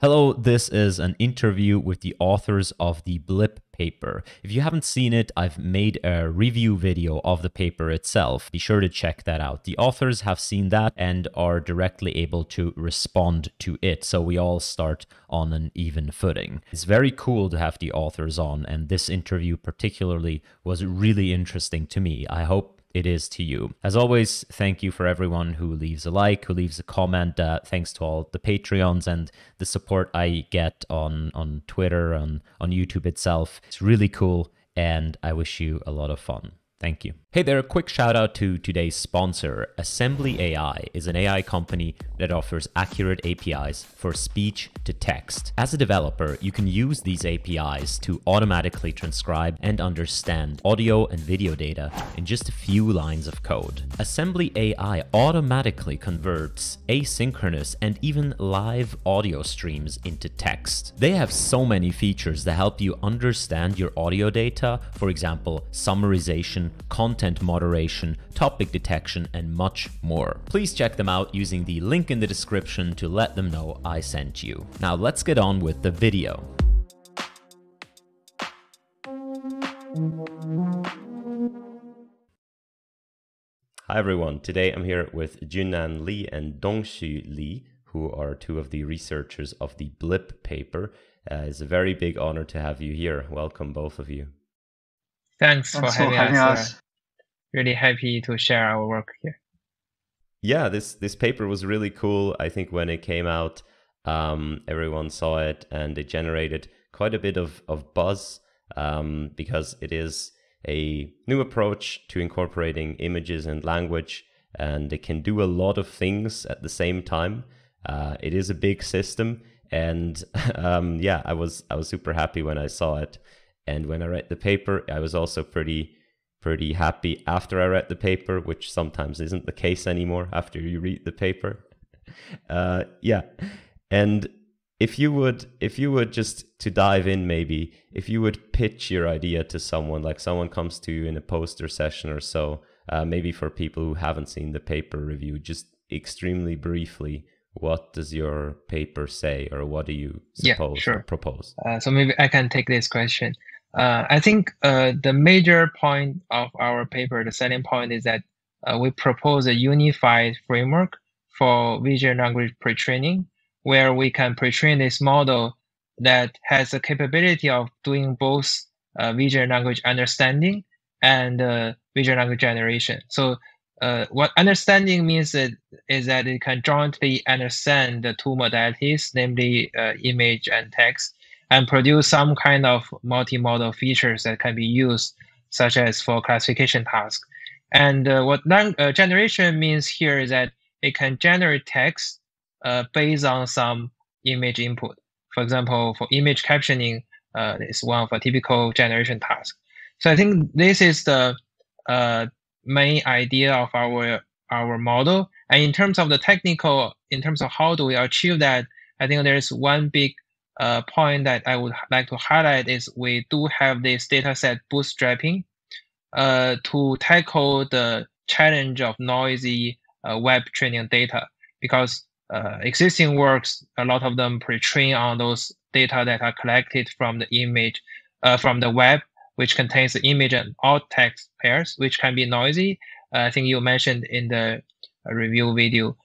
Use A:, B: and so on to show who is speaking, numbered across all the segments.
A: Hello, this is an interview with the authors of the BLIP paper. If you haven't seen it, I've made a review video of the paper itself. Be sure to check that out. The authors have seen that and are directly able to respond to it, so we all start on an even footing. It's very cool to have the authors on, and this interview particularly was really interesting to me. I hope it is to you. As always, thank you for everyone who leaves a like, who leaves a comment. Uh, thanks to all the Patreons and the support I get on on Twitter, on on YouTube itself. It's really cool, and I wish you a lot of fun. Thank you. Hey there, a quick shout out to today's sponsor. Assembly AI is an AI company that offers accurate APIs for speech to text. As a developer, you can use these APIs to automatically transcribe and understand audio and video data in just a few lines of code. Assembly AI automatically converts asynchronous and even live audio streams into text. They have so many features that help you understand your audio data, for example, summarization, content moderation, topic detection, and much more. Please check them out using the link in the description to let them know I sent you. Now let's get on with the video. Hi everyone, today I'm here with Junnan Li and Dongxu Li, who are two of the researchers of the BLIP paper. Uh, it's a very big honor to have you here. Welcome, both of you.
B: Thanks, Thanks for, having, having us. us really happy to share our work here.
A: Yeah, this this paper was really cool. I think when it came out, um, everyone saw it and it generated quite a bit of, of buzz um, because it is a new approach to incorporating images and language and it can do a lot of things at the same time. Uh, it is a big system and um, yeah, I was I was super happy when I saw it. And when I read the paper, I was also pretty pretty happy after I read the paper, which sometimes isn't the case anymore after you read the paper. Uh, yeah, and if you would, if you would just to dive in, maybe if you would pitch your idea to someone, like someone comes to you in a poster session or so, uh, maybe for people who haven't seen the paper review, just extremely briefly, what does your paper say, or what do you suppose yeah, sure. or propose?
B: Uh, so maybe I can take this question. Uh, I think uh, the major point of our paper, the selling point, is that uh, we propose a unified framework for vision language pre-training, where we can pre-train this model that has the capability of doing both uh, vision language understanding and uh, vision language generation. So uh, what understanding means is, is that it can jointly understand the two modalities, namely image and text, and produce some kind of multimodal features that can be used, such as for classification tasks. And uh, what uh, generation means here is that it can generate text uh, based on some image input. For example, for image captioning, uh, one of a typical generation task. So I think this is the uh, main idea of our our model. And in terms of the technical, in terms of how do we achieve that, I think there's one big uh, point that I would like to highlight is we do have this dataset bootstrapping uh, to tackle the challenge of noisy uh, web training data because uh, existing works, a lot of them pre-train on those data that are collected from the image, uh, from the web, which contains the image and alt text pairs, which can be noisy. Uh, I think you mentioned in the review video.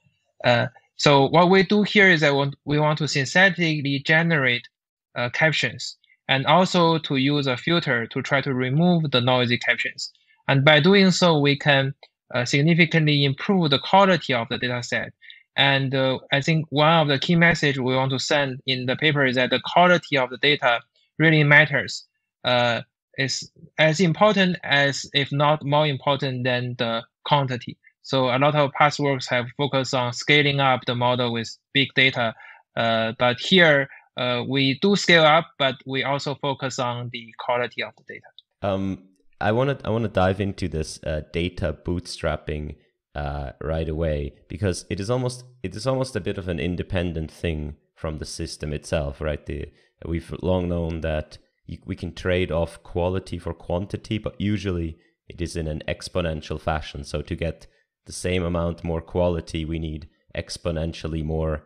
B: So what we do here is that we want to synthetically generate uh, captions and also to use a filter to try to remove the noisy captions. And by doing so, we can uh, significantly improve the quality of the data set. And uh, I think one of the key message we want to send in the paper is that the quality of the data really matters. Uh, it's as important as, if not more important than the quantity. So a lot of past works have focused on scaling up the model with big data. Uh, but here uh, we do scale up, but we also focus on the quality of the data.
A: Um, I want to I want to dive into this uh, data bootstrapping uh, right away because it is almost it is almost a bit of an independent thing from the system itself, right? The, we've long known that we can trade off quality for quantity, but usually it is in an exponential fashion. So to get the same amount more quality, we need exponentially more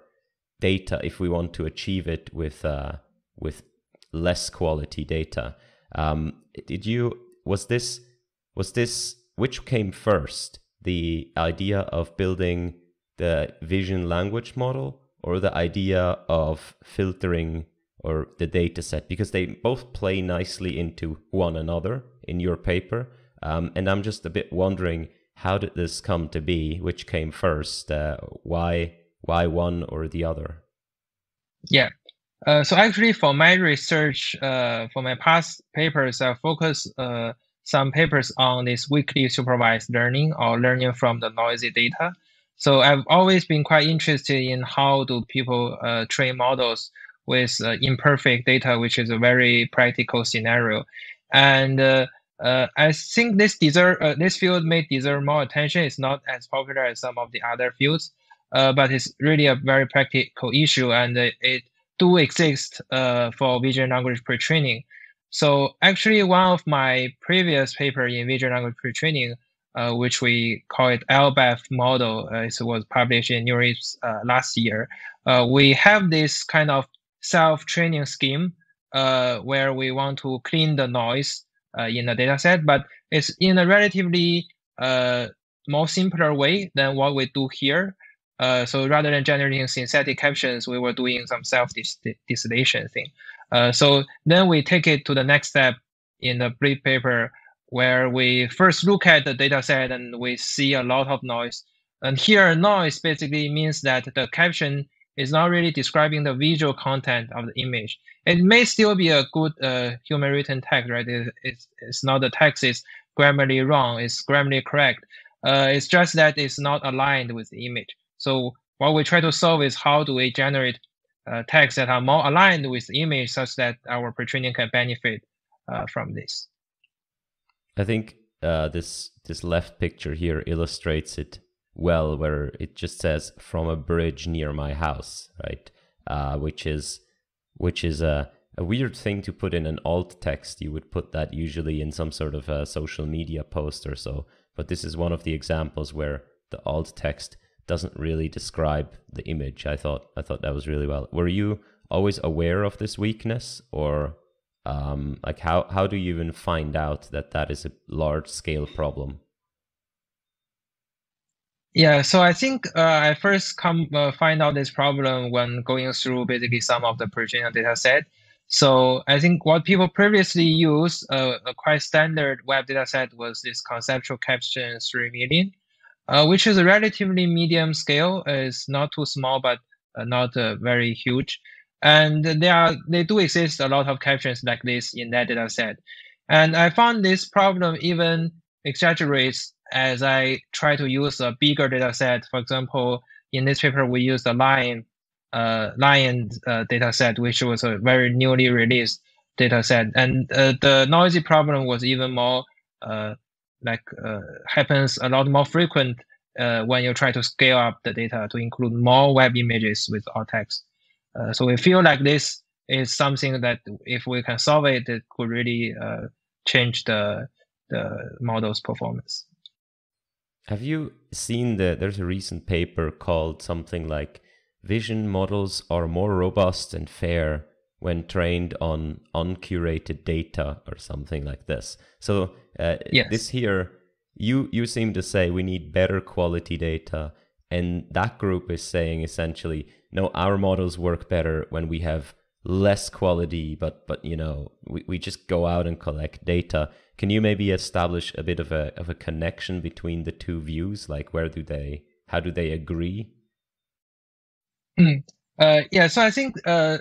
A: data if we want to achieve it with uh, with less quality data. Um, did you was this was this which came first? The idea of building the vision language model or the idea of filtering or the data set because they both play nicely into one another in your paper. Um, and I'm just a bit wondering how did this come to be? Which came first? Uh, why why one or the other?
B: Yeah. Uh, so actually, for my research, uh, for my past papers, I focus uh, some papers on this weakly supervised learning or learning from the noisy data. So I've always been quite interested in how do people uh, train models with uh, imperfect data, which is a very practical scenario. And uh, uh, I think this deserve uh, this field may deserve more attention. It's not as popular as some of the other fields, uh, but it's really a very practical issue, and it do exist uh, for vision language pre-training. So actually, one of my previous paper in vision language pre-training, uh, which we call it ALBEF model, uh, it was published in NeurIPS uh, last year. Uh, we have this kind of self-training scheme uh, where we want to clean the noise in the data set, but it's in a relatively more simpler way than what we do here. Uh, so rather than generating synthetic captions, we were doing some self-distillation thing. Uh, so then we take it to the next step in the BLIP paper where we first look at the data set and we see a lot of noise. And here noise basically means that the caption is not really describing the visual content of the image. It may still be a good uh, human written text, right? It, it's, it's not the text is grammatically wrong, it's grammatically correct. Uh, it's just that it's not aligned with the image. So what we try to solve is how do we generate uh, tags that are more aligned with the image such that our pre-training can benefit uh, from this.
A: I think uh, this this left picture here illustrates it well, where it just says "from a bridge near my house," right? Uh, which is which is a a weird thing to put in an alt text. You would put that usually in some sort of a social media post or so. But this is one of the examples where the alt text doesn't really describe the image. I thought I thought that was really well. Were you always aware of this weakness, or um, like how how do you even find out that that is a large scale problem?
B: Yeah, so I think uh, I first come uh, find out this problem when going through basically some of the pre-training data set. So I think what people previously used, uh, a quite standard web data set was this conceptual caption 3 million uh, which is a relatively medium scale. It's not too small, but uh, not uh, very huge. And there are they do exist a lot of captions like this in that data set. And I found this problem even exaggerates as I try to use a bigger data set. For example, in this paper, we used the LAION uh, LAION uh, data set, which was a very newly released data set. And uh, the noisy problem was even more uh, like uh, happens a lot more frequent uh, when you try to scale up the data to include more web images with alt text. Uh, so we feel like this is something that if we can solve it, it could really uh, change the the model's performance.
A: Have you seen the? There's a recent paper called something like "Vision models are more robust and fair when trained on uncurated data or something like this. So uh, yes. this here, you you seem to say we need better quality data, and that group is saying essentially, no, our models work better when we have less quality, but but you know we, we just go out and collect data. Can you maybe establish a bit of a of a connection between the two views? Like where do they how do they agree?
B: Mm. Uh, yeah, so I think uh,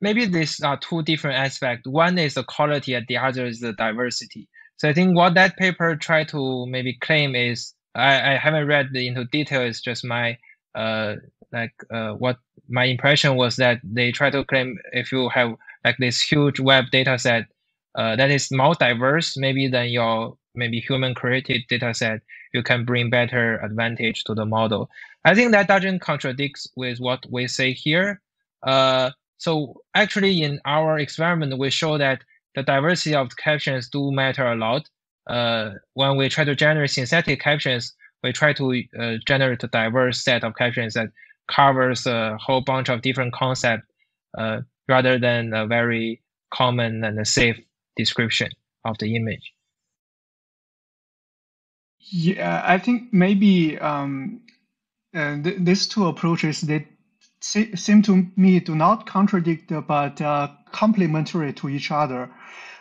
B: maybe these are two different aspects. One is the quality, and the other is the diversity. So I think what that paper tried to maybe claim is I, I haven't read into detail. It's just my uh like uh what my impression was that they try to claim if you have like this huge web data set uh, that is more diverse maybe than your maybe human created data set, you can bring better advantage to the model. I think that doesn't contradict with what we say here. Uh, so actually, in our experiment, we show that the diversity of the captions do matter a lot. Uh, when we try to generate synthetic captions, we try to uh, generate a diverse set of captions that covers a whole bunch of different concepts uh, rather than a very common and safe description of the image.
C: Yeah, I think maybe um, uh, th these two approaches they seem to me do not contradict but uh, complementary to each other.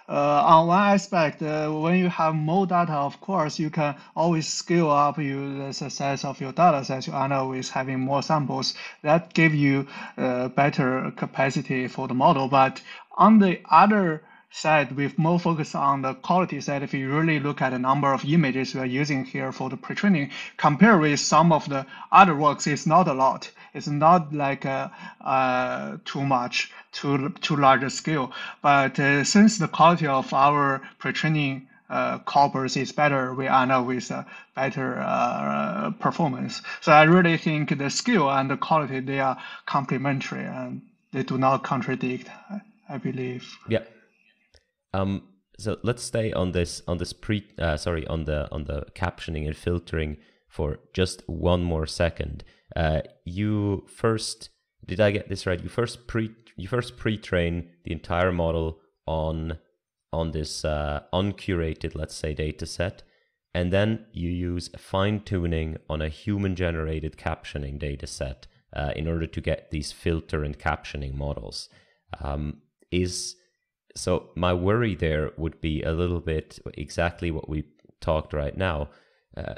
C: Uh, on one aspect, uh, when you have more data, of course, you can always scale up you, the size of your data set. You end up with having more samples that give you uh, better capacity for the model. But on the other side, with more focus on the quality side, if you really look at the number of images we are using here for the pre-training, compare with some of the other works, it's not a lot. It's not like uh, uh, too much, too too large a scale. But uh, since the quality of our pre-training uh, corpus is better, we end up with a better uh, performance. So I really think the skill and the quality they are complementary and they do not contradict. I, I believe.
A: Yeah. Um. So let's stay on this on this pre uh, sorry on the on the captioning and filtering for just one more second. Uh, you first did I get this right? You first pre you first pre-train the entire model on on this uh, uncurated, let's say, data set, and then you use fine tuning on a human generated captioning data set uh, in order to get these filter and captioning models. Um, is so my worry there would be a little bit exactly what we talked right now. Uh,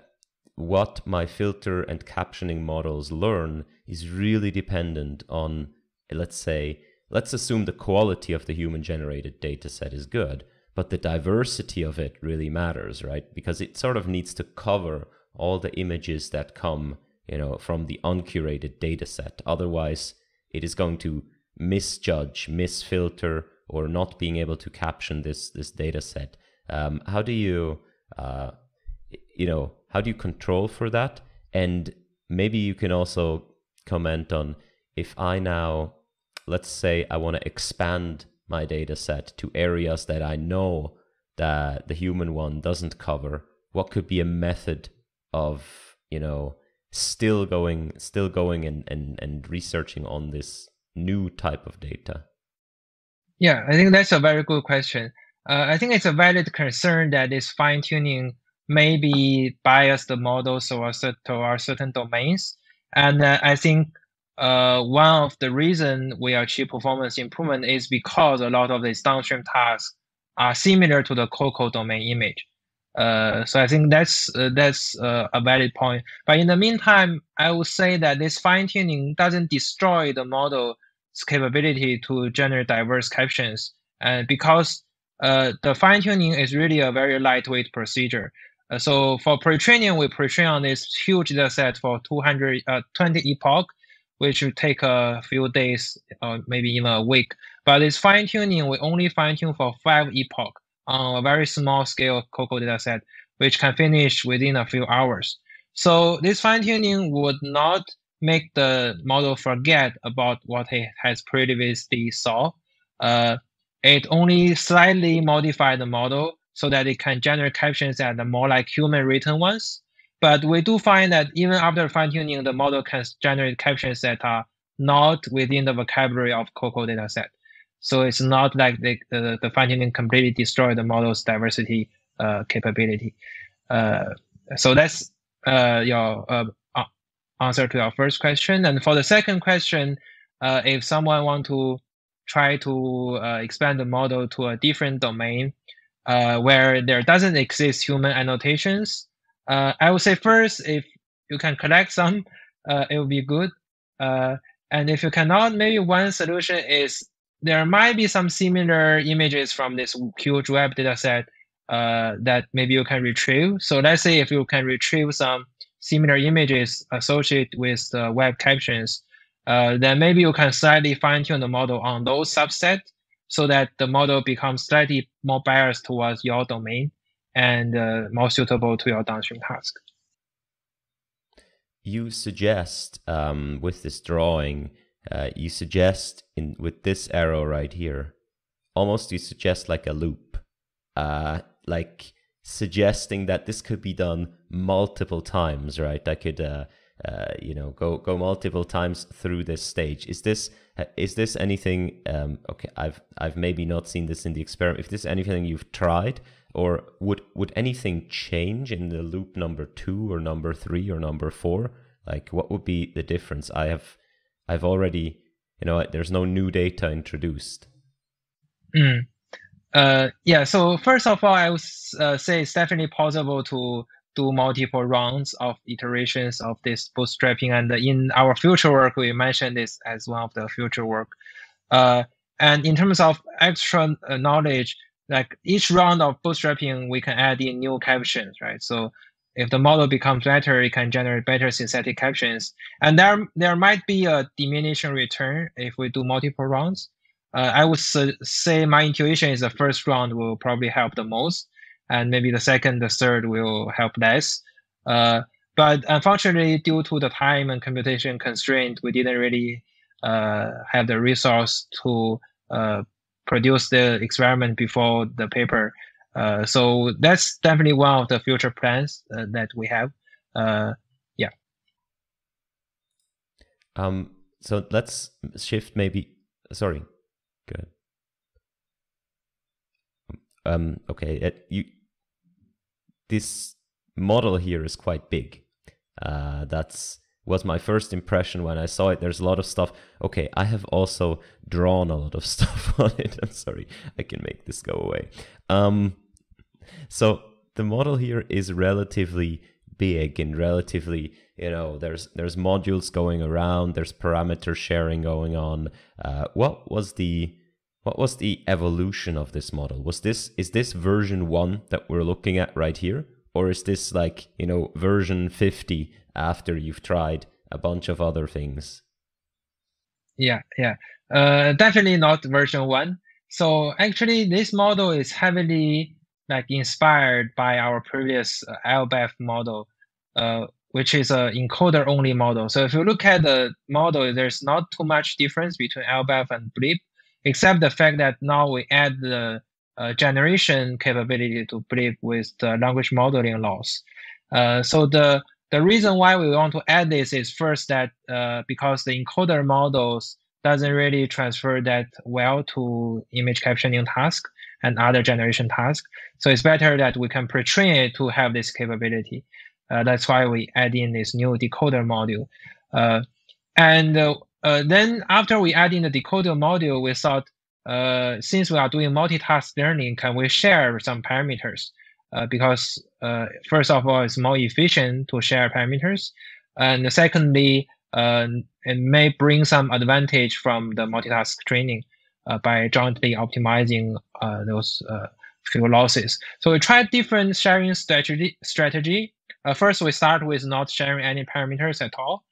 A: what my filter and captioning models learn is really dependent on, let's say, let's assume the quality of the human generated data set is good, but the diversity of it really matters, right? Because it sort of needs to cover all the images that come, you know, from the uncurated data set. Otherwise, it is going to misjudge, misfilter, or not being able to caption this this data set. Um, how do you, uh, you know, how do you control for that? And maybe you can also comment on if I now, let's say I want to expand my data set to areas that I know that the human one doesn't cover, what could be a method of, you know, still going still going and, and, and researching on this new type of data?
B: Yeah, I think that's a very good question. Uh, I think it's a valid concern that this fine tuning maybe bias the models towards, towards certain domains. And uh, I think uh, one of the reason we achieve performance improvement is because a lot of these downstream tasks are similar to the COCO domain image. Uh, so I think that's uh, that's uh, a valid point. But in the meantime, I would say that this fine tuning doesn't destroy the model's capability to generate diverse captions, and because uh, the fine tuning is really a very lightweight procedure. Uh, so for pre-training, we pre-train on this huge data set for 220 uh, epoch, which will take a few days or maybe even a week. But this fine tuning, we only fine tune for five epoch on a very small scale COCO data set, which can finish within a few hours. So this fine tuning would not make the model forget about what it has previously saw. Uh, it only slightly modify the model so that it can generate captions that are more like human written ones. But we do find that even after fine tuning, the model can generate captions that are not within the vocabulary of COCO dataset. So it's not like the, the, the fine tuning completely destroyed the model's diversity uh, capability. Uh, so that's uh, your uh, answer to your first question. And for the second question, uh, if someone want to try to uh, expand the model to a different domain, uh, where there doesn't exist human annotations. Uh, I would say first, if you can collect some, uh, it will be good. Uh, and if you cannot, maybe one solution is there might be some similar images from this huge web dataset uh, that maybe you can retrieve. So let's say if you can retrieve some similar images associated with the web captions, then maybe you can slightly fine tune the model on those subset so that the model becomes slightly more biased towards your domain and uh, more suitable to your downstream task.
A: You suggest um, with this drawing, uh, you suggest in with this arrow right here, almost you suggest like a loop, uh, like suggesting that this could be done multiple times, right? I could, uh, uh, you know, go go multiple times through this stage. Is this is this anything? Um, okay, I've I've maybe not seen this in the experiment. If this is anything you've tried, or would would anything change in the loop number two or number three or number four? Like, what would be the difference? I have I've already, you know, there's no new data introduced.
B: Mm. Uh, yeah. So first of all, I would uh, say it's definitely possible to do multiple rounds of iterations of this bootstrapping. And in our future work, we mentioned this as one of the future work. Uh, and in terms of extra uh, knowledge, like each round of bootstrapping, we can add in new captions, right? So if the model becomes better, it can generate better synthetic captions. And there, there might be a diminishing return if we do multiple rounds. Uh, I would say my intuition is the first round will probably help the most and maybe the second, the third will help less. Uh, but unfortunately, due to the time and computation constraint, we didn't really uh, have the resource to uh, produce the experiment before the paper. Uh, so that's definitely one of the future plans uh, that we have. Uh, yeah.
A: Um. So let's shift maybe. Sorry. Good. Um, okay, it, you, this model here is quite big. Uh, that's was my first impression when I saw it. There's a lot of stuff. Okay, I have also drawn a lot of stuff on it. I'm sorry, I can make this go away. Um, so the model here is relatively big and relatively, you know, there's there's modules going around. There's parameter sharing going on. Uh, what was the what was the evolution of this model? Was this is this version 1 that we're looking at right here or is this like, you know, version 50 after you've tried a bunch of other things?
B: Yeah, yeah. Uh, definitely not version 1. So actually this model is heavily like inspired by our previous uh, ALBEF model, uh, which is a encoder only model. So if you look at the model, there's not too much difference between ALBEF and BLIP except the fact that now we add the uh, generation capability to BLIP with the language modeling loss. Uh, so the the reason why we want to add this is first that uh, because the encoder models doesn't really transfer that well to image captioning task and other generation task. So it's better that we can pre-train it to have this capability. Uh, that's why we add in this new decoder module. Uh, and uh, then after we add in the decoder module, we thought, uh, since we are doing multitask learning, can we share some parameters? Uh, because uh, first of all, it's more efficient to share parameters. And secondly, uh, it may bring some advantage from the multitask training by jointly optimizing those few losses. So we tried different sharing strategy. strategy. first, we start with not sharing any parameters at all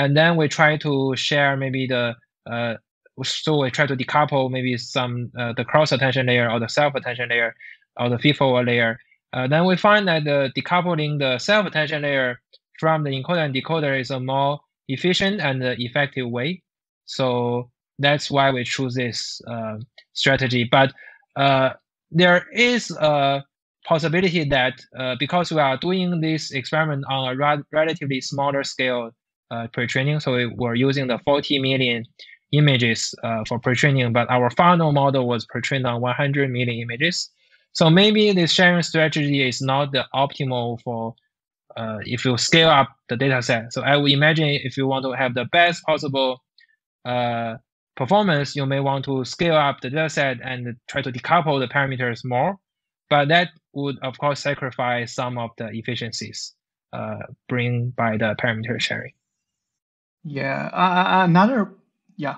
B: and then we try to share maybe the uh, so we try to decouple maybe some uh, the cross attention layer or the self attention layer or the feed forward layer. Uh, then we find that the decoupling the self attention layer from the encoder and decoder is a more efficient and effective way. So that's why we choose this uh, strategy. But uh, there is a possibility that uh, because we are doing this experiment on a relatively smaller scale uh, pre-training. So we were using the 40 million images uh, for pre-training, but our final model was pre-trained on 100 million images. So maybe this sharing strategy is not the optimal for uh, if you scale up the data set. So I would imagine if you want to have the best possible uh, performance, you may want to scale up the data set and try to decouple the parameters more. But that would, of course, sacrifice some of the efficiencies uh, bring by the parameter sharing.
C: Yeah, uh, another yeah,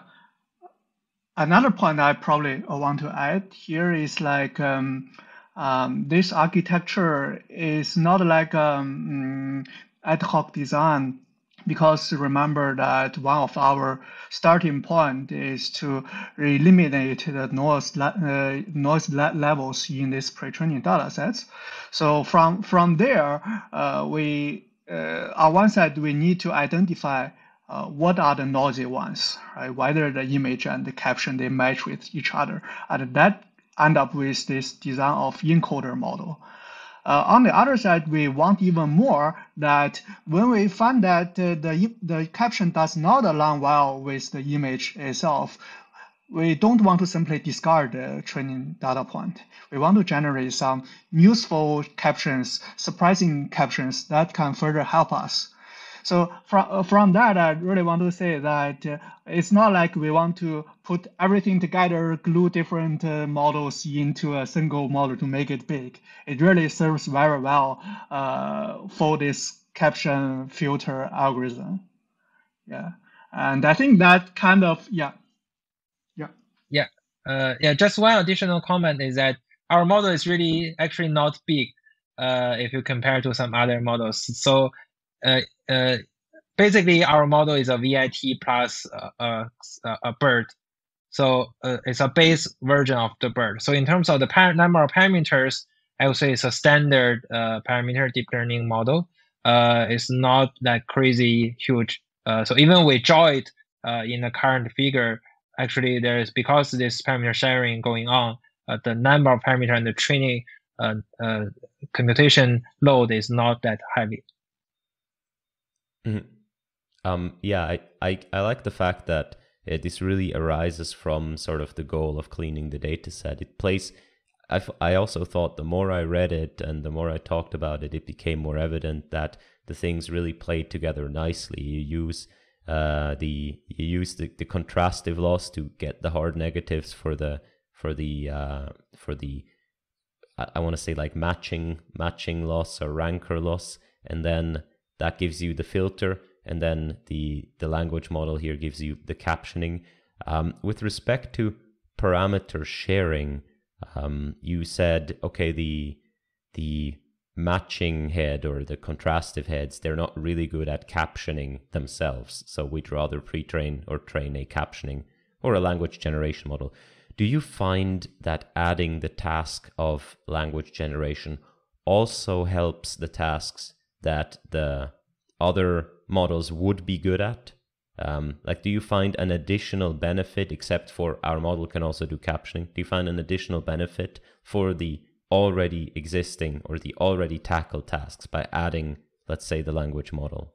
C: another point I probably want to add here is like um, um, this architecture is not like um, ad hoc design because remember that one of our starting point is to eliminate the noise uh, noise levels in these pre-training data sets. So from from there, uh, we uh, on one side we need to identify uh, what are the noisy ones, right? Whether the image and the caption they match with each other, and that end up with this design of encoder model. Uh, on the other side, we want even more that when we find that uh, the, the caption does not align well with the image itself, we don't want to simply discard the training data point. We want to generate some useful captions, surprising captions that can further help us. So from, uh, from that, I really want to say that uh, it's not like we want to put everything together, glue different uh, models into a single model to make it big. It really serves very well uh, for this caption filter algorithm. Yeah. And I think that kind of, yeah. Yeah.
B: Yeah. Uh, yeah. Just one additional comment is that our model is really actually not big uh, if you compare to some other models. So basically our model is a VIT plus a, a BERT. So uh, it's a base version of the BERT. So in terms of the number of parameters, I would say it's a standard uh, parameter deep learning model. Uh, it's not that crazy huge. Uh, so even we draw it uh, in the current figure, actually there is because this parameter sharing going on, uh, the number of parameter and the training computation load is not that heavy.
A: Mm-hmm. Um, yeah, I, I, I like the fact that uh, this really arises from sort of the goal of cleaning the data set. It plays. I, I also thought the more I read it and the more I talked about it, it became more evident that the things really played together nicely. You use uh, the you use the, the contrastive loss to get the hard negatives for the for the uh, for the I, I want to say like matching matching loss or rancor loss, and then that gives you the filter and then the the language model here gives you the captioning. Um, with respect to parameter sharing um, you said okay the the matching head or the contrastive heads they're not really good at captioning themselves. So we'd rather pre-train or train a captioning or a language generation model. Do you find that adding the task of language generation also helps the tasks that the other models would be good at? Um, like, do you find an additional benefit, except for our model can also do captioning? Do you find an additional benefit for the already existing or the already tackled tasks by adding, let's say, the language model?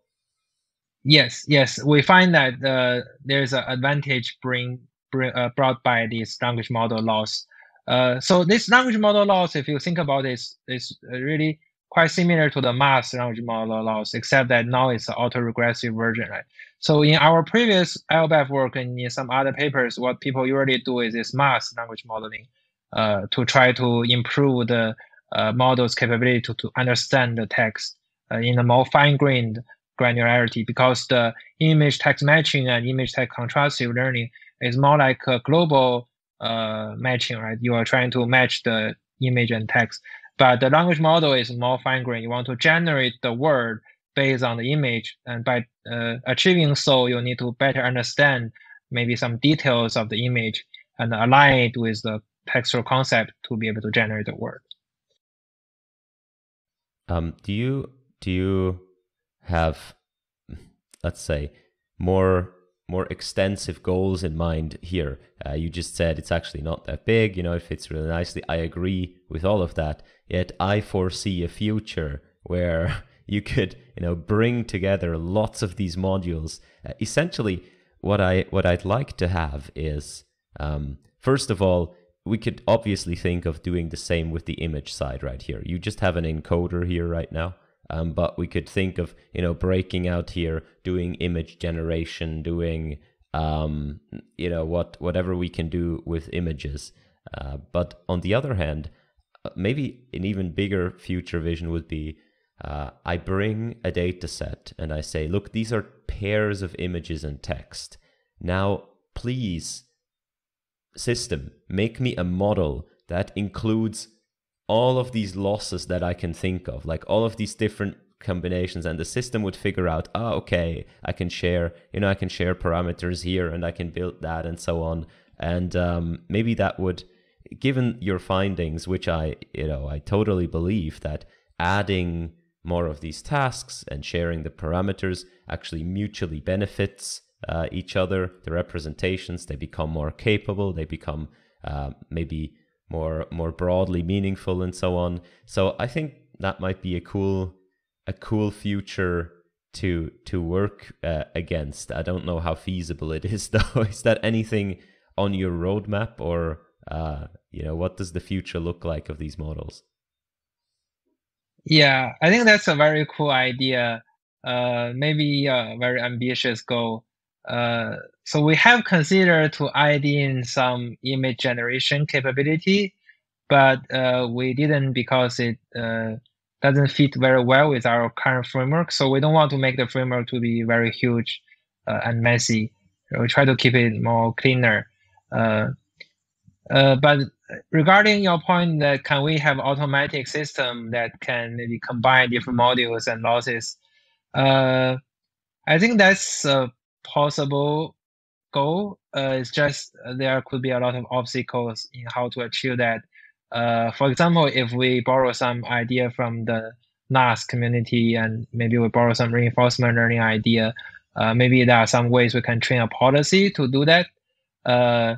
B: Yes, yes, we find that uh, there's an advantage bring, bring uh, brought by this language model loss. Uh, so this language model loss, if you think about it, is, is really quite similar to the mass language model loss, except that now it's an autoregressive version, right? So in our previous ALBEF work and in some other papers, what people usually do is this mass language modeling uh, to try to improve the uh, model's capability to, to understand the text uh, in a more fine-grained granularity because the image text matching and image text contrastive learning is more like a global uh, matching, right? You are trying to match the image and text. But the language model is more fine grained. You want to generate the word based on the image, and by uh, achieving so, you need to better understand maybe some details of the image and align it with the textual concept to be able to generate the word.
A: Um, do you do you have, let's say, more more extensive goals in mind here? Uh, you just said it's actually not that big. You know, it fits really nicely. I agree with all of that. Yet I foresee a future where you could, you know, bring together lots of these modules. Uh, essentially, what I what I'd like to have is, um, first of all, we could obviously think of doing the same with the image side right here. You just have an encoder here right now. Um, but we could think of you know breaking out here, doing image generation, doing um, you know what whatever we can do with images. Uh, but on the other hand, maybe an even bigger future vision would be uh, I bring a data set and I say, look, these are pairs of images and text. Now, please, system, make me a model that includes all of these losses that I can think of, like all of these different combinations and the system would figure out oh okay i can share you know i can share parameters here and i can build that and so on and um, maybe that would given your findings, which I, you know, I totally believe that adding more of these tasks and sharing the parameters actually mutually benefits uh, each other. The representations they become more capable, they become uh, maybe more more broadly meaningful, and so on. So I think that might be a cool a cool future to to work uh, against. I don't know how feasible it is though. is that anything on your roadmap or uh, you know what does the future look like of these models?
B: Yeah, I think that's a very cool idea. Uh, maybe a very ambitious goal. Uh, so we have considered to add in some image generation capability, but uh, we didn't because it uh, doesn't fit very well with our current framework. So we don't want to make the framework to be very huge uh, and messy. We try to keep it more cleaner. Uh, but regarding your point that can we have automatic system that can maybe combine different modules and losses, I think that's a possible goal. Uh, it's just there could be a lot of obstacles in how to achieve that. Uh, for example, if we borrow some idea from the NAS community and maybe we borrow some reinforcement learning idea, uh, maybe there are some ways we can train a policy to do that. Uh,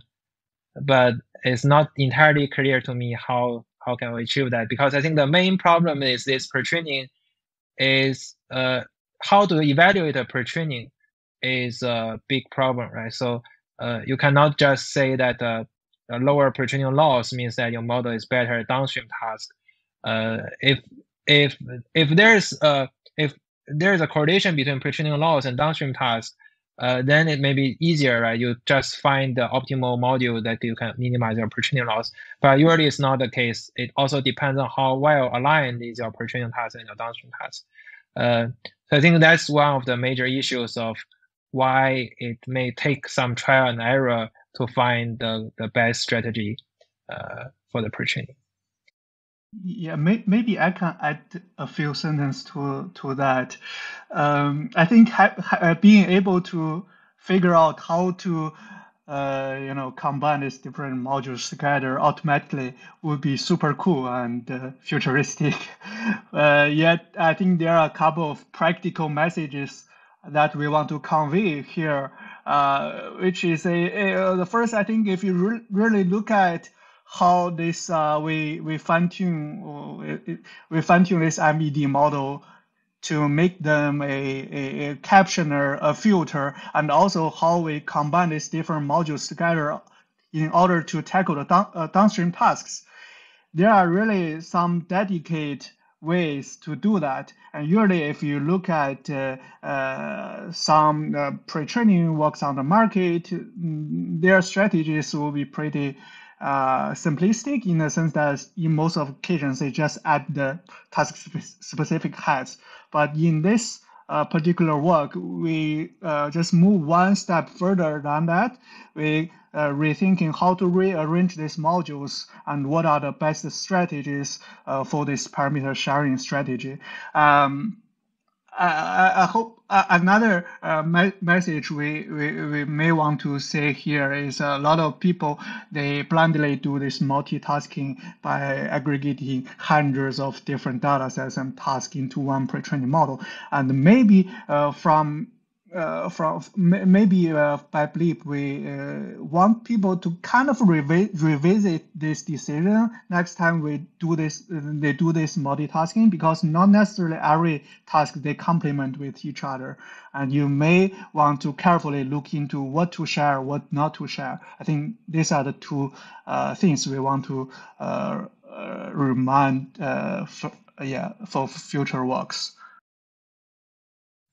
B: but it's not entirely clear to me how how can we achieve that because I think the main problem is this pre-training is uh, how to evaluate a pre-training is a big problem, right? So uh, you cannot just say that uh, a lower pre-training loss means that your model is better downstream task. Uh, if if if there's a if there's a correlation between pre-training loss and downstream task, uh, then it may be easier, right? You just find the optimal module that you can minimize your pre-training loss. But usually it's not the case. It also depends on how well aligned is your pre-training task and your downstream task. Uh, so I think that's one of the major issues of why it may take some trial and error to find the, the best strategy uh, for the pre-training.
C: Yeah, may, maybe I can add a few sentences to to that. Um, I think ha, ha, uh, being able to figure out how to uh, you know combine these different modules together automatically would be super cool and uh, futuristic. Uh, yet I think there are a couple of practical messages that we want to convey here, uh, which is a, a, the first. I think if you re- really look at how this uh, we we fine tune uh, we fine tune this MED model to make them a, a, a captioner, a filter, and also how we combine these different modules together in order to tackle the down, uh, downstream tasks. There are really some dedicated ways to do that. And usually, if you look at uh, uh, some uh, pre-training works on the market, mm, their strategies will be pretty uh, simplistic in the sense that in most of occasions they just add the task specific heads. But in this uh, particular work, we uh, just move one step further than that. We uh, rethinking how to rearrange these modules and what are the best strategies uh, for this parameter sharing strategy. Um, I, I hope another uh, me message we, we, we may want to say here is a lot of people they blindly do this multitasking by aggregating hundreds of different data sets and tasks into one pre-training model. And maybe uh, from uh, from maybe uh, by BLIP, we uh, want people to kind of revi revisit this decision next time we do this. Uh, they do this multitasking because not necessarily every task they complement with each other, and you may want to carefully look into what to share, what not to share. I think these are the two uh, things we want to uh, remind. For, yeah, for future works.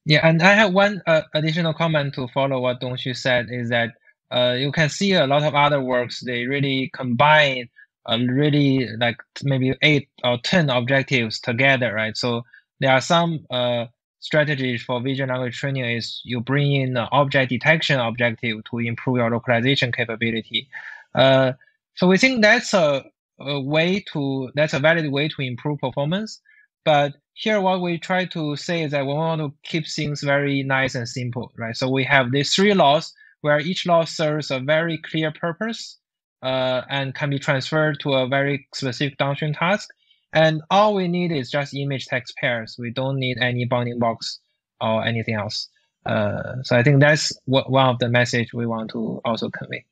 B: Yeah, and I have one uh, additional comment to follow what Dongxu said is that uh, you can see a lot of other works, they really combine uh, really like maybe eight or 10 objectives together, right? So there are some uh, strategies for vision language training is you bring in an object detection objective to improve your localization capability. Uh, so we think that's a, a way to, that's a valid way to improve performance. But here what we try to say is that we want to keep things very nice and simple, right? So we have these three laws where each law serves a very clear purpose uh, and can be transferred to a very specific downstream task. And all we need is just image text pairs. We don't need any bounding box or anything else. Uh, so I think that's what, one of the message we want to also convey.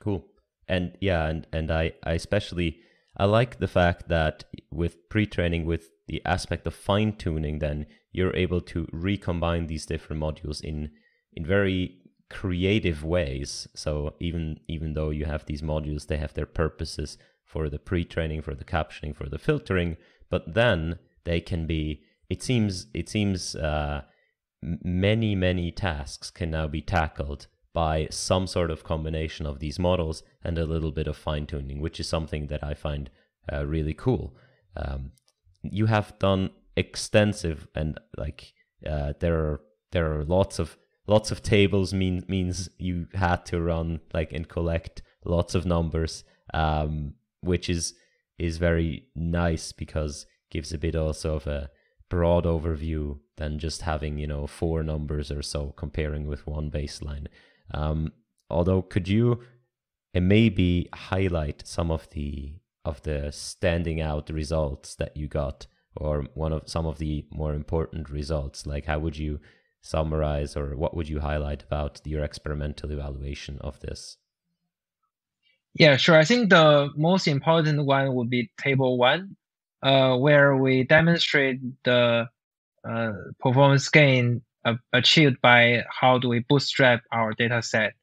A: Cool. And yeah, and, and I, I especially I like the fact that with pre-training, with the aspect of fine tuning, then you're able to recombine these different modules in in very creative ways. So even even though you have these modules, they have their purposes for the pre-training, for the captioning, for the filtering, but then they can be. It seems it seems uh, many many tasks can now be tackled by some sort of combination of these models and a little bit of fine tuning, which is something that I find uh, really cool. Um, you have done extensive and like uh, there are there are lots of lots of tables mean means you had to run like and collect lots of numbers um, which is is very nice because gives a bit also of a broad overview than just having you know four numbers or so comparing with one baseline. Um, although could you maybe highlight some of the of the standing out results that you got or one of some of the more important results? Like how would you summarize or what would you highlight about your experimental evaluation of this?
B: Yeah sure. I think the most important one would be table one uh, where we demonstrate the uh, performance gain uh, achieved by how do we bootstrap our data set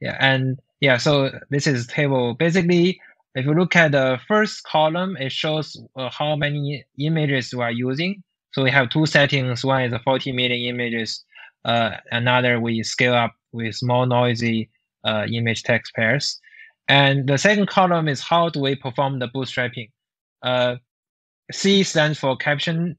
B: yeah and yeah so this is table basically if you look at the first column, it shows uh, how many images we are using. So we have two settings. One is 40 million images. Uh, another we scale up with more noisy uh, image text pairs. And the second column is how do we perform the bootstrapping. Uh, C stands for captioning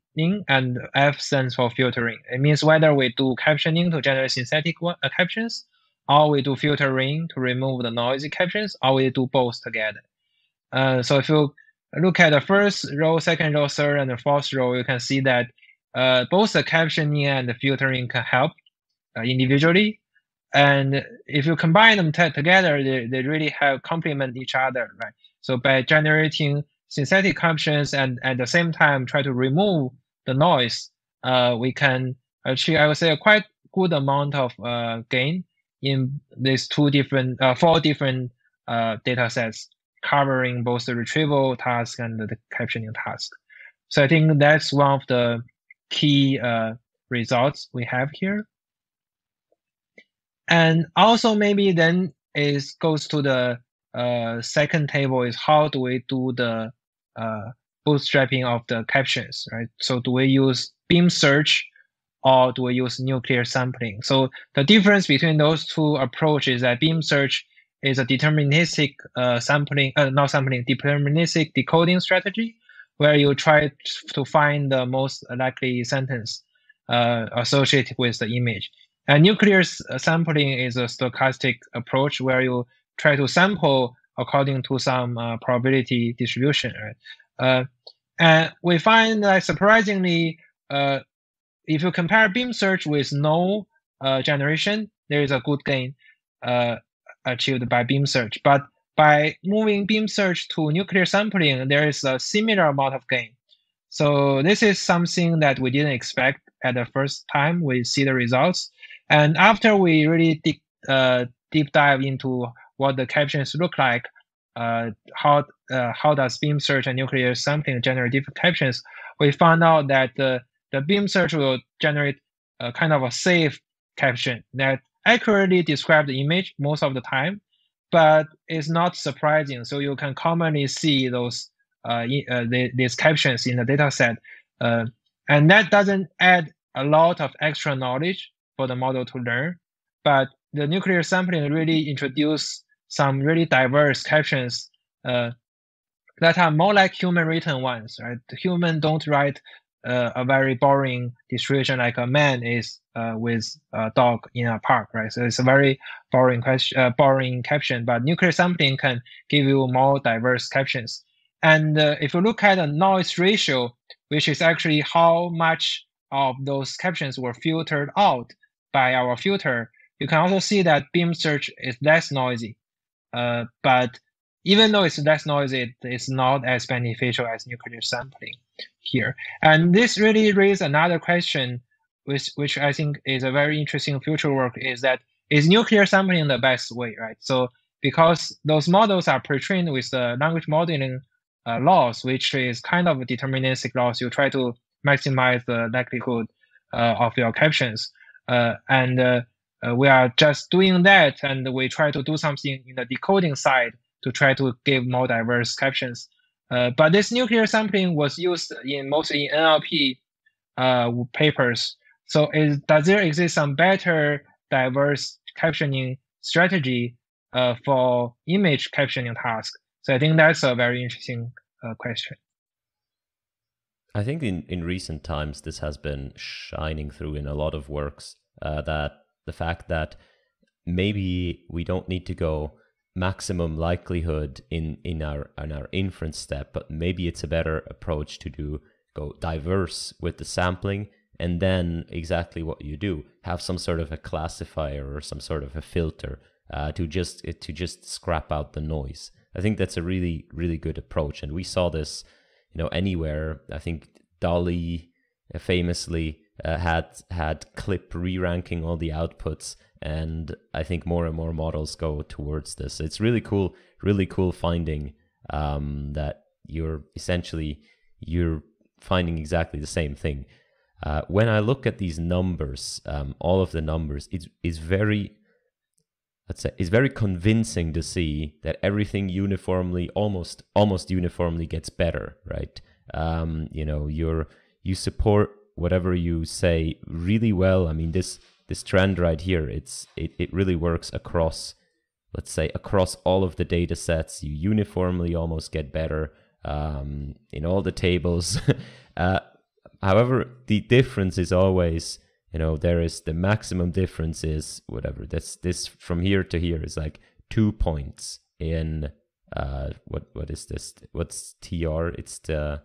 B: and F stands for filtering. It means whether we do captioning to generate synthetic uh, captions, or we do filtering to remove the noisy captions, or we do both together. Uh, so if you look at the first row, second row, third, and the fourth row, you can see that uh, both the captioning and the filtering can help uh, individually. And if you combine them together, they, they really have complement each other, right? So by generating synthetic captions and at the same time try to remove the noise, uh, we can achieve, I would say, a quite good amount of uh, gain in these two different, uh, four different data sets covering both the retrieval task and the captioning task. So I think that's one of the key uh, results we have here. And also maybe then it goes to the uh, second table is how do we do the uh, bootstrapping of the captions, right? So do we use beam search or do we use nuclear sampling? So the difference between those two approaches is that beam search is a deterministic uh, sampling, uh, not sampling, deterministic decoding strategy, where you try to find the most likely sentence uh, associated with the image. And nuclear uh, sampling is a stochastic approach where you try to sample according to some uh, probability distribution. Right? Uh, and we find that surprisingly, if you compare beam search with no generation, there is a good gain achieved by beam search. But by moving beam search to nuclear sampling, there is a similar amount of gain. So this is something that we didn't expect at the first time we see the results. And after we really deep, uh, deep dive into what the captions look like, uh, how uh, how does beam search and nuclear sampling generate different captions, we found out that the, the beam search will generate a kind of a safe caption that accurately describe the image most of the time, but it's not surprising. So you can commonly see those uh, uh, the, these captions in the data set. Uh, and that doesn't add a lot of extra knowledge for the model to learn. But the nuclear sampling really introduce some really diverse captions uh, that are more like human written ones, right? Human don't write uh, a very boring description like a man is uh, with a dog in a park, right? So it's a very boring question, uh, boring caption. But nuclear sampling can give you more diverse captions. And uh, if you look at the noise ratio, which is actually how much of those captions were filtered out by our filter, you can also see that beam search is less noisy. Uh, but even though it's less noisy, it's not as beneficial as nuclear sampling here. And this really raises another question, which, which I think is a very interesting future work, is that is nuclear sampling the best way, right? So because those models are pre-trained with the language modeling uh, loss, which is kind of a deterministic loss. You try to maximize the likelihood uh, of your captions. Uh, and uh, we are just doing that, and we try to do something in the decoding side to try to give more diverse captions. but this nuclear sampling was used in mostly in NLP papers. So is, does there exist some better diverse captioning strategy uh, for image captioning task? So I think that's a very interesting uh, question.
A: I think in, in recent times, this has been shining through in a lot of works uh, that the fact that maybe we don't need to go maximum likelihood in, in our in our inference step, but maybe it's a better approach to do go diverse with the sampling and then exactly what you do have some sort of a classifier or some sort of a filter uh, to just to just scrap out the noise. I think that's a really really good approach, and we saw this, you know, anywhere. I think DALL-E uh, famously uh, had had CLIP re-ranking all the outputs, and I think more and more models go towards this. It's really cool, really cool finding um, that you're essentially you're finding exactly the same thing. Uh, when I look at these numbers, um, all of the numbers, it's, it's very let's say it's very convincing to see that everything uniformly almost almost uniformly gets better right um, you know you're you support whatever you say really well i mean this this trend right here it's it, it really works across let's say across all of the data sets. You uniformly almost get better um, in all the tables. Uh, however the difference is always you know there is the maximum difference is whatever. That's this from here to here is like two points in uh what what is this? What's tr it's the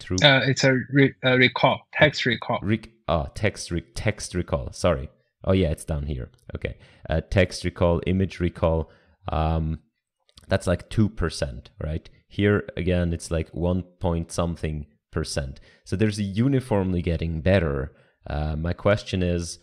B: true uh, it's a, re- a recall text recall.
A: Re- oh text re- text recall sorry. Oh yeah it's down here okay. Uh, text recall image recall um that's like 2% right? Here again it's like 1 point something percent. So there's a uniformly getting better. Uh, my question is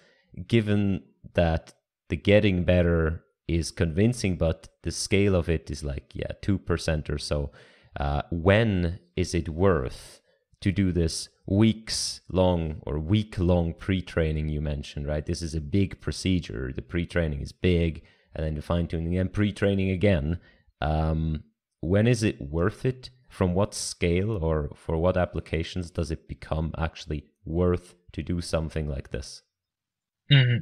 A: given that the getting better is convincing, but the scale of it is like, yeah, 2% or so, uh, when is it worth to do this weeks long or week long pre training you mentioned, right? This is a big procedure. The pre training is big, and then the fine tuning and pre training again. Um, when is it worth it? From what scale or for what applications does it become actually worth to do something like this?
B: Mm-hmm.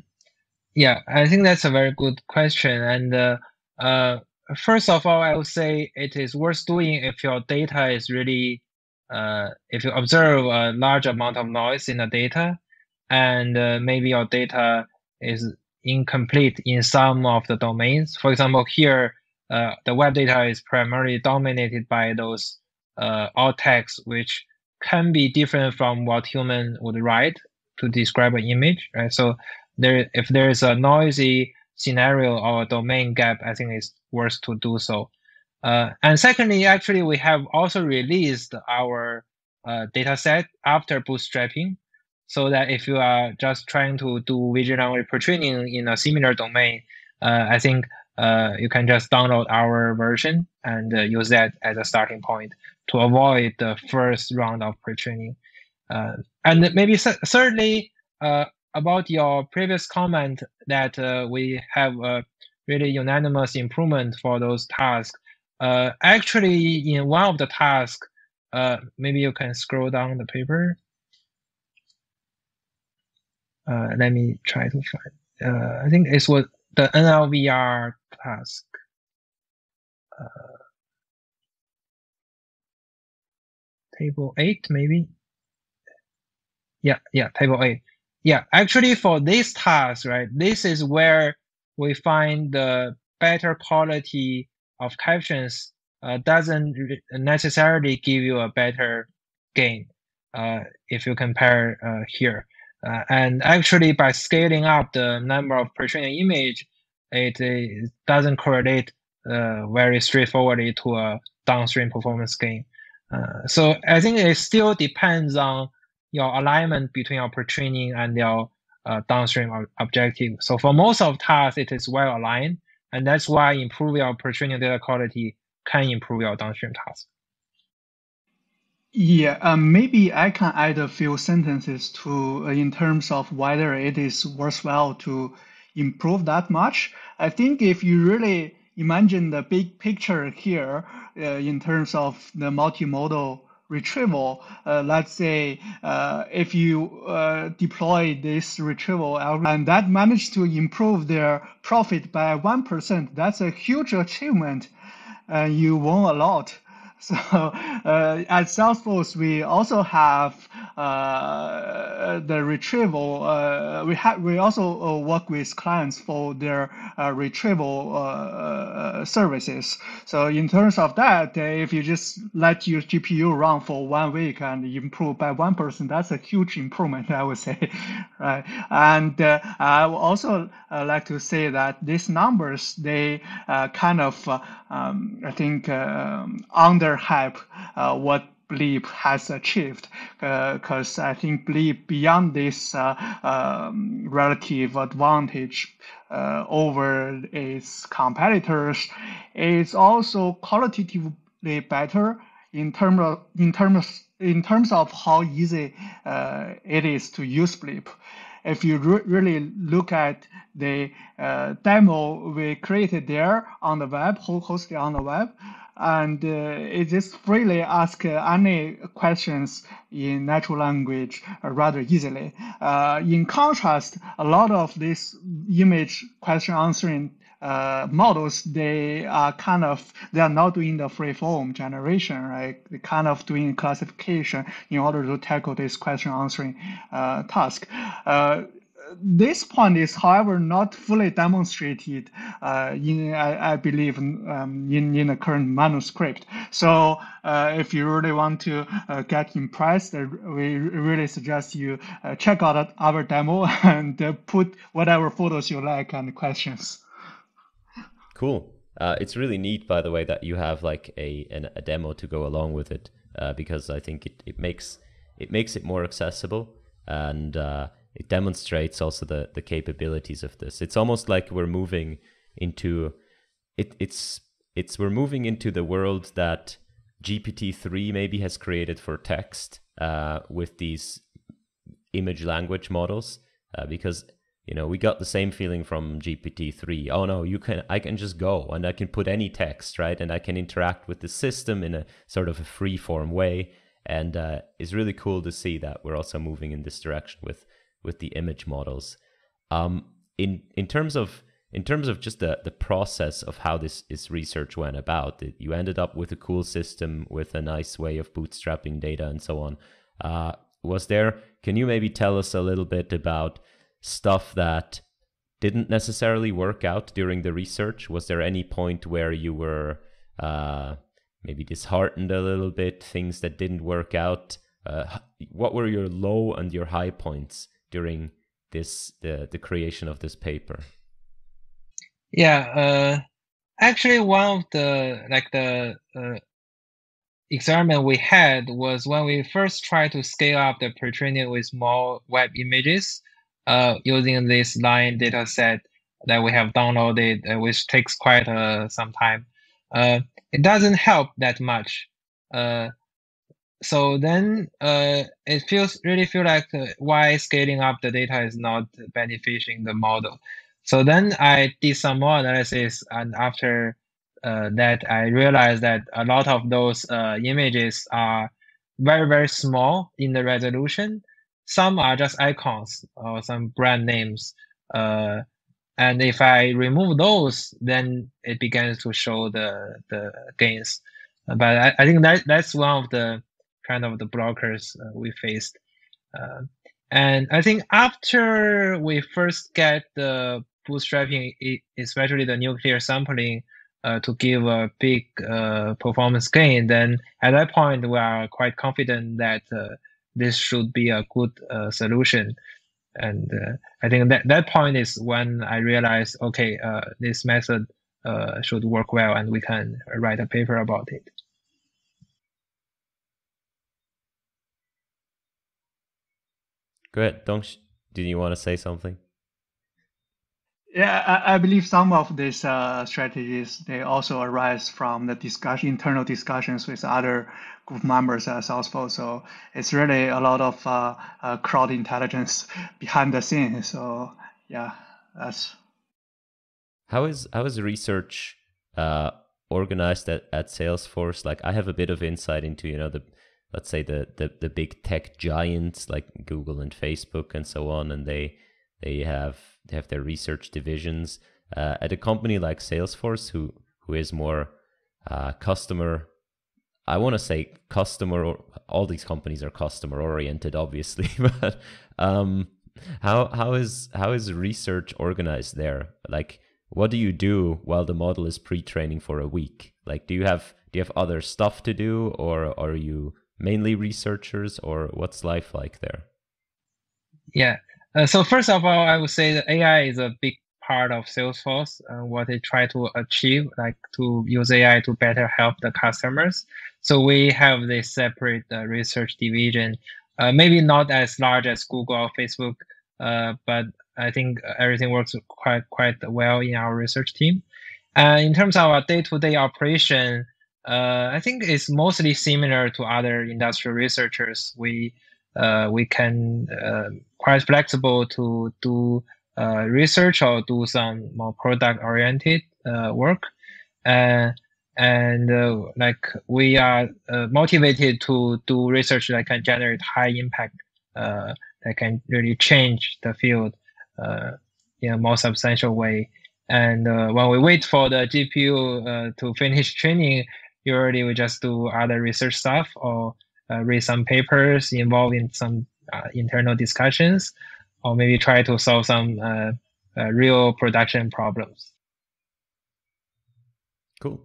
B: Yeah, I think that's a very good question. And uh, uh, first of all, I would say it is worth doing if your data is really, uh, if you observe a large amount of noise in the data, and uh, maybe your data is incomplete in some of the domains. For example, here, uh, the web data is primarily dominated by those uh, alt text, which can be different from what human would write to describe an image, right? So there, if there is a noisy scenario or domain gap, I think it's worth to do so. Uh, and secondly, actually, we have also released our uh, data set after bootstrapping, so that if you are just trying to do vision language pre-training in a similar domain, uh, I think uh, you can just download our version and uh, use that as a starting point to avoid the first round of pre-training. Uh, and maybe thirdly, uh, about your previous comment that uh, we have a really unanimous improvement for those tasks. Uh, actually, in one of the tasks, uh, maybe you can scroll down the paper. Uh, let me try to find. I think it's was the NLVR task. table 8 maybe yeah yeah table 8 yeah actually for this task right this is where we find the better quality of captions uh, doesn't necessarily give you a better gain uh, if you compare uh, here. Uh, and actually by scaling up the number of pre-training image it, it doesn't correlate uh, very straightforwardly to a downstream performance gain. Uh, so I think it still depends on your alignment between your pre-training and your uh, downstream objective. So for most of tasks, it is well aligned, and that's why improving your pre-training data quality can improve your downstream tasks.
C: Yeah, um, maybe I can add a few sentences to uh, in terms of whether it is worthwhile to improve that much. I think if you really imagine the big picture here uh, in terms of the multimodal retrieval, uh, let's say uh, if you uh, deploy this retrieval algorithm and that managed to improve their profit by 1%, that's a huge achievement and you won a lot. So uh, at Salesforce, we also have the retrieval. Uh, we have we also uh, work with clients for their uh, retrieval uh, services. So in terms of that, if you just let your GPU run for one week and improve by one percent, that's a huge improvement, I would say, right? And I would also like to say that these numbers they kind of um, I think um, under hype uh, what BLIP has achieved because uh, I think BLIP beyond this uh, um, relative advantage uh, over its competitors is also qualitatively better in terms of in terms in terms of how easy uh, it is to use BLIP if you re really look at the uh, demo we created there on the web, hosted on the web, and uh, it just freely ask any questions in natural language rather easily. Uh, in contrast, a lot of this image question answering uh, models, they are kind of, they are not doing the free form generation, right? They kind of doing classification in order to tackle this question answering uh, task. Uh, this point is, however, not fully demonstrated uh, in, I, I believe, um, in, in the current manuscript. So uh, if you really want to uh, get impressed, uh, we really suggest you uh, check out our demo and uh, put whatever photos you like and questions.
A: Cool. it's really neat, by the way, that you have like a, an, a demo to go along with it, because I think it, it makes it makes it more accessible and it demonstrates also the the capabilities of this. It's almost like we're moving into it. It's it's we're moving into the world that GPT three maybe has created for text uh, with these image language models uh, because you know we got the same feeling from gpt-3 oh no you can i can just go and i can put any text right and i can interact with the system in a sort of a free form way and uh, it's really cool to see that we're also moving in this direction with with the image models. Um, in in terms of in terms of just the the process of how this is research went about, you ended up with a cool system with a nice way of bootstrapping data and so on. Uh, was there? Can you maybe tell us a little bit about stuff that didn't necessarily work out during the research? Was there any point where you were uh, maybe disheartened a little bit, things that didn't work out? Uh, what were your low and your high points during this the the creation of this paper?
B: Yeah, uh, actually, one of the like the uh, experiment we had was when we first tried to scale up the pre-training with small web images uh, using this LAION data set that we have downloaded, uh, which takes quite uh, some time. Uh, it doesn't help that much. So then uh, it feels really feel like uh, why scaling up the data is not benefiting the model. So then I did some more analysis, and after uh, that, I realized that a lot of those uh, images are very very small in the resolution. Some are just icons or some brand names. Uh, and if I remove those, then it begins to show the the gains. But I, I think that that's one of the kind of the blockers uh, we faced. Uh, and I think after we first get the bootstrapping, especially the nuclear sampling, uh, to give a big uh, performance gain, then at that point we are quite confident that uh, this should be a good uh, solution. And I think that that point is when I realized, okay, this method should work well, and we can write a paper about it.
A: Go ahead, Dong. Did you want to say something?
C: Yeah, I, I believe some of these uh, strategies they also arise from the discussion, internal discussions with other group members at Salesforce. So it's really a lot of uh, uh, crowd intelligence behind the scenes. So yeah, that's
A: how is how is research uh, organized at, at Salesforce? Like I have a bit of insight into you know the let's say the, the the big tech giants like Google and Facebook and so on, and they they have they have their research divisions. Uh, at a company like Salesforce, who who is more uh, customer, I want to say customer. All these companies are customer oriented, obviously, but um, how how is how is research organized there? Like, what do you do while the model is pre-training for a week? Like, do you have do you have other stuff to do, or are you mainly researchers, or what's life like there?
B: Yeah, uh, so first of all, I would say that AI is a big part of Salesforce. Uh, what they try to achieve, like to use AI to better help the customers. So we have this separate uh, research division, uh, maybe not as large as Google or Facebook, uh, but I think everything works quite quite well in our research team. in terms of our day-to-day operation, I think it's mostly similar to other industrial researchers. We uh, we can uh, quite flexible to do uh, research or do some more product oriented uh, work. and uh, like we are uh, motivated to do research that can generate high impact, that can really change the field in a more substantial way. And when we wait for the GPU to finish training, usually we just do other research stuff or uh, read some papers involved in some uh, internal discussions, or maybe try to solve some uh, uh, real production problems.
A: Cool.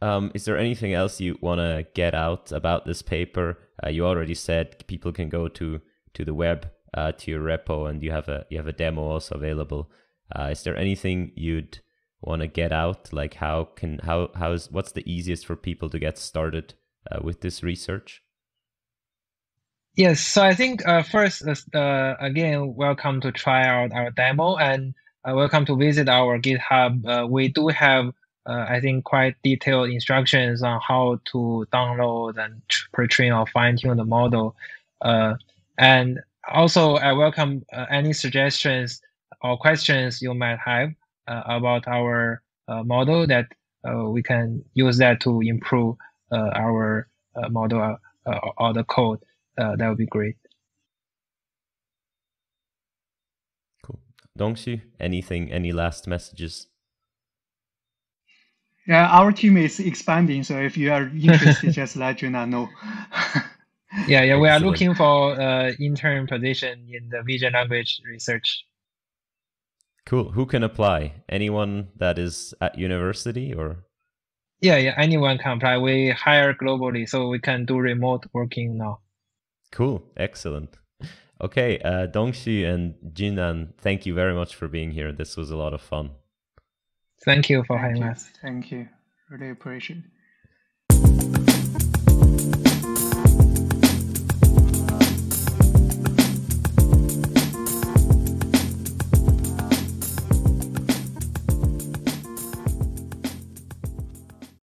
A: Um, is there anything else you want to get out about this paper? Uh, you already said people can go to to the web uh, to your repo, and you have a you have a demo also available. is there anything you'd want to get out? Like how can how how's what's the easiest for people to get started with this research?
B: Yes, so I think uh, first, uh, again, welcome to try out our demo and uh, welcome to visit our GitHub. Uh, we do have, uh, I think, quite detailed instructions on how to download and pre-train or fine-tune the model. Uh, and also, I welcome any suggestions or questions you might have Uh, about our uh, model that uh, we can use that to improve our model or the code uh, that would be great.
A: Cool. Dongxu, anything, any last messages?
C: Yeah, our team is expanding, so if you are interested, just let Junnan know.
B: yeah, yeah, we are looking for uh, intern position in the vision language research.
A: Cool. Who can apply? Anyone that is at university or?
B: Yeah, yeah, anyone can apply. We hire globally, so we can do remote working now.
A: Cool. Excellent. Okay, uh, Dongxu and Junnan, thank you very much for being here. This was a lot of fun.
B: Thank you for having us.
C: Thank you. Really appreciate it.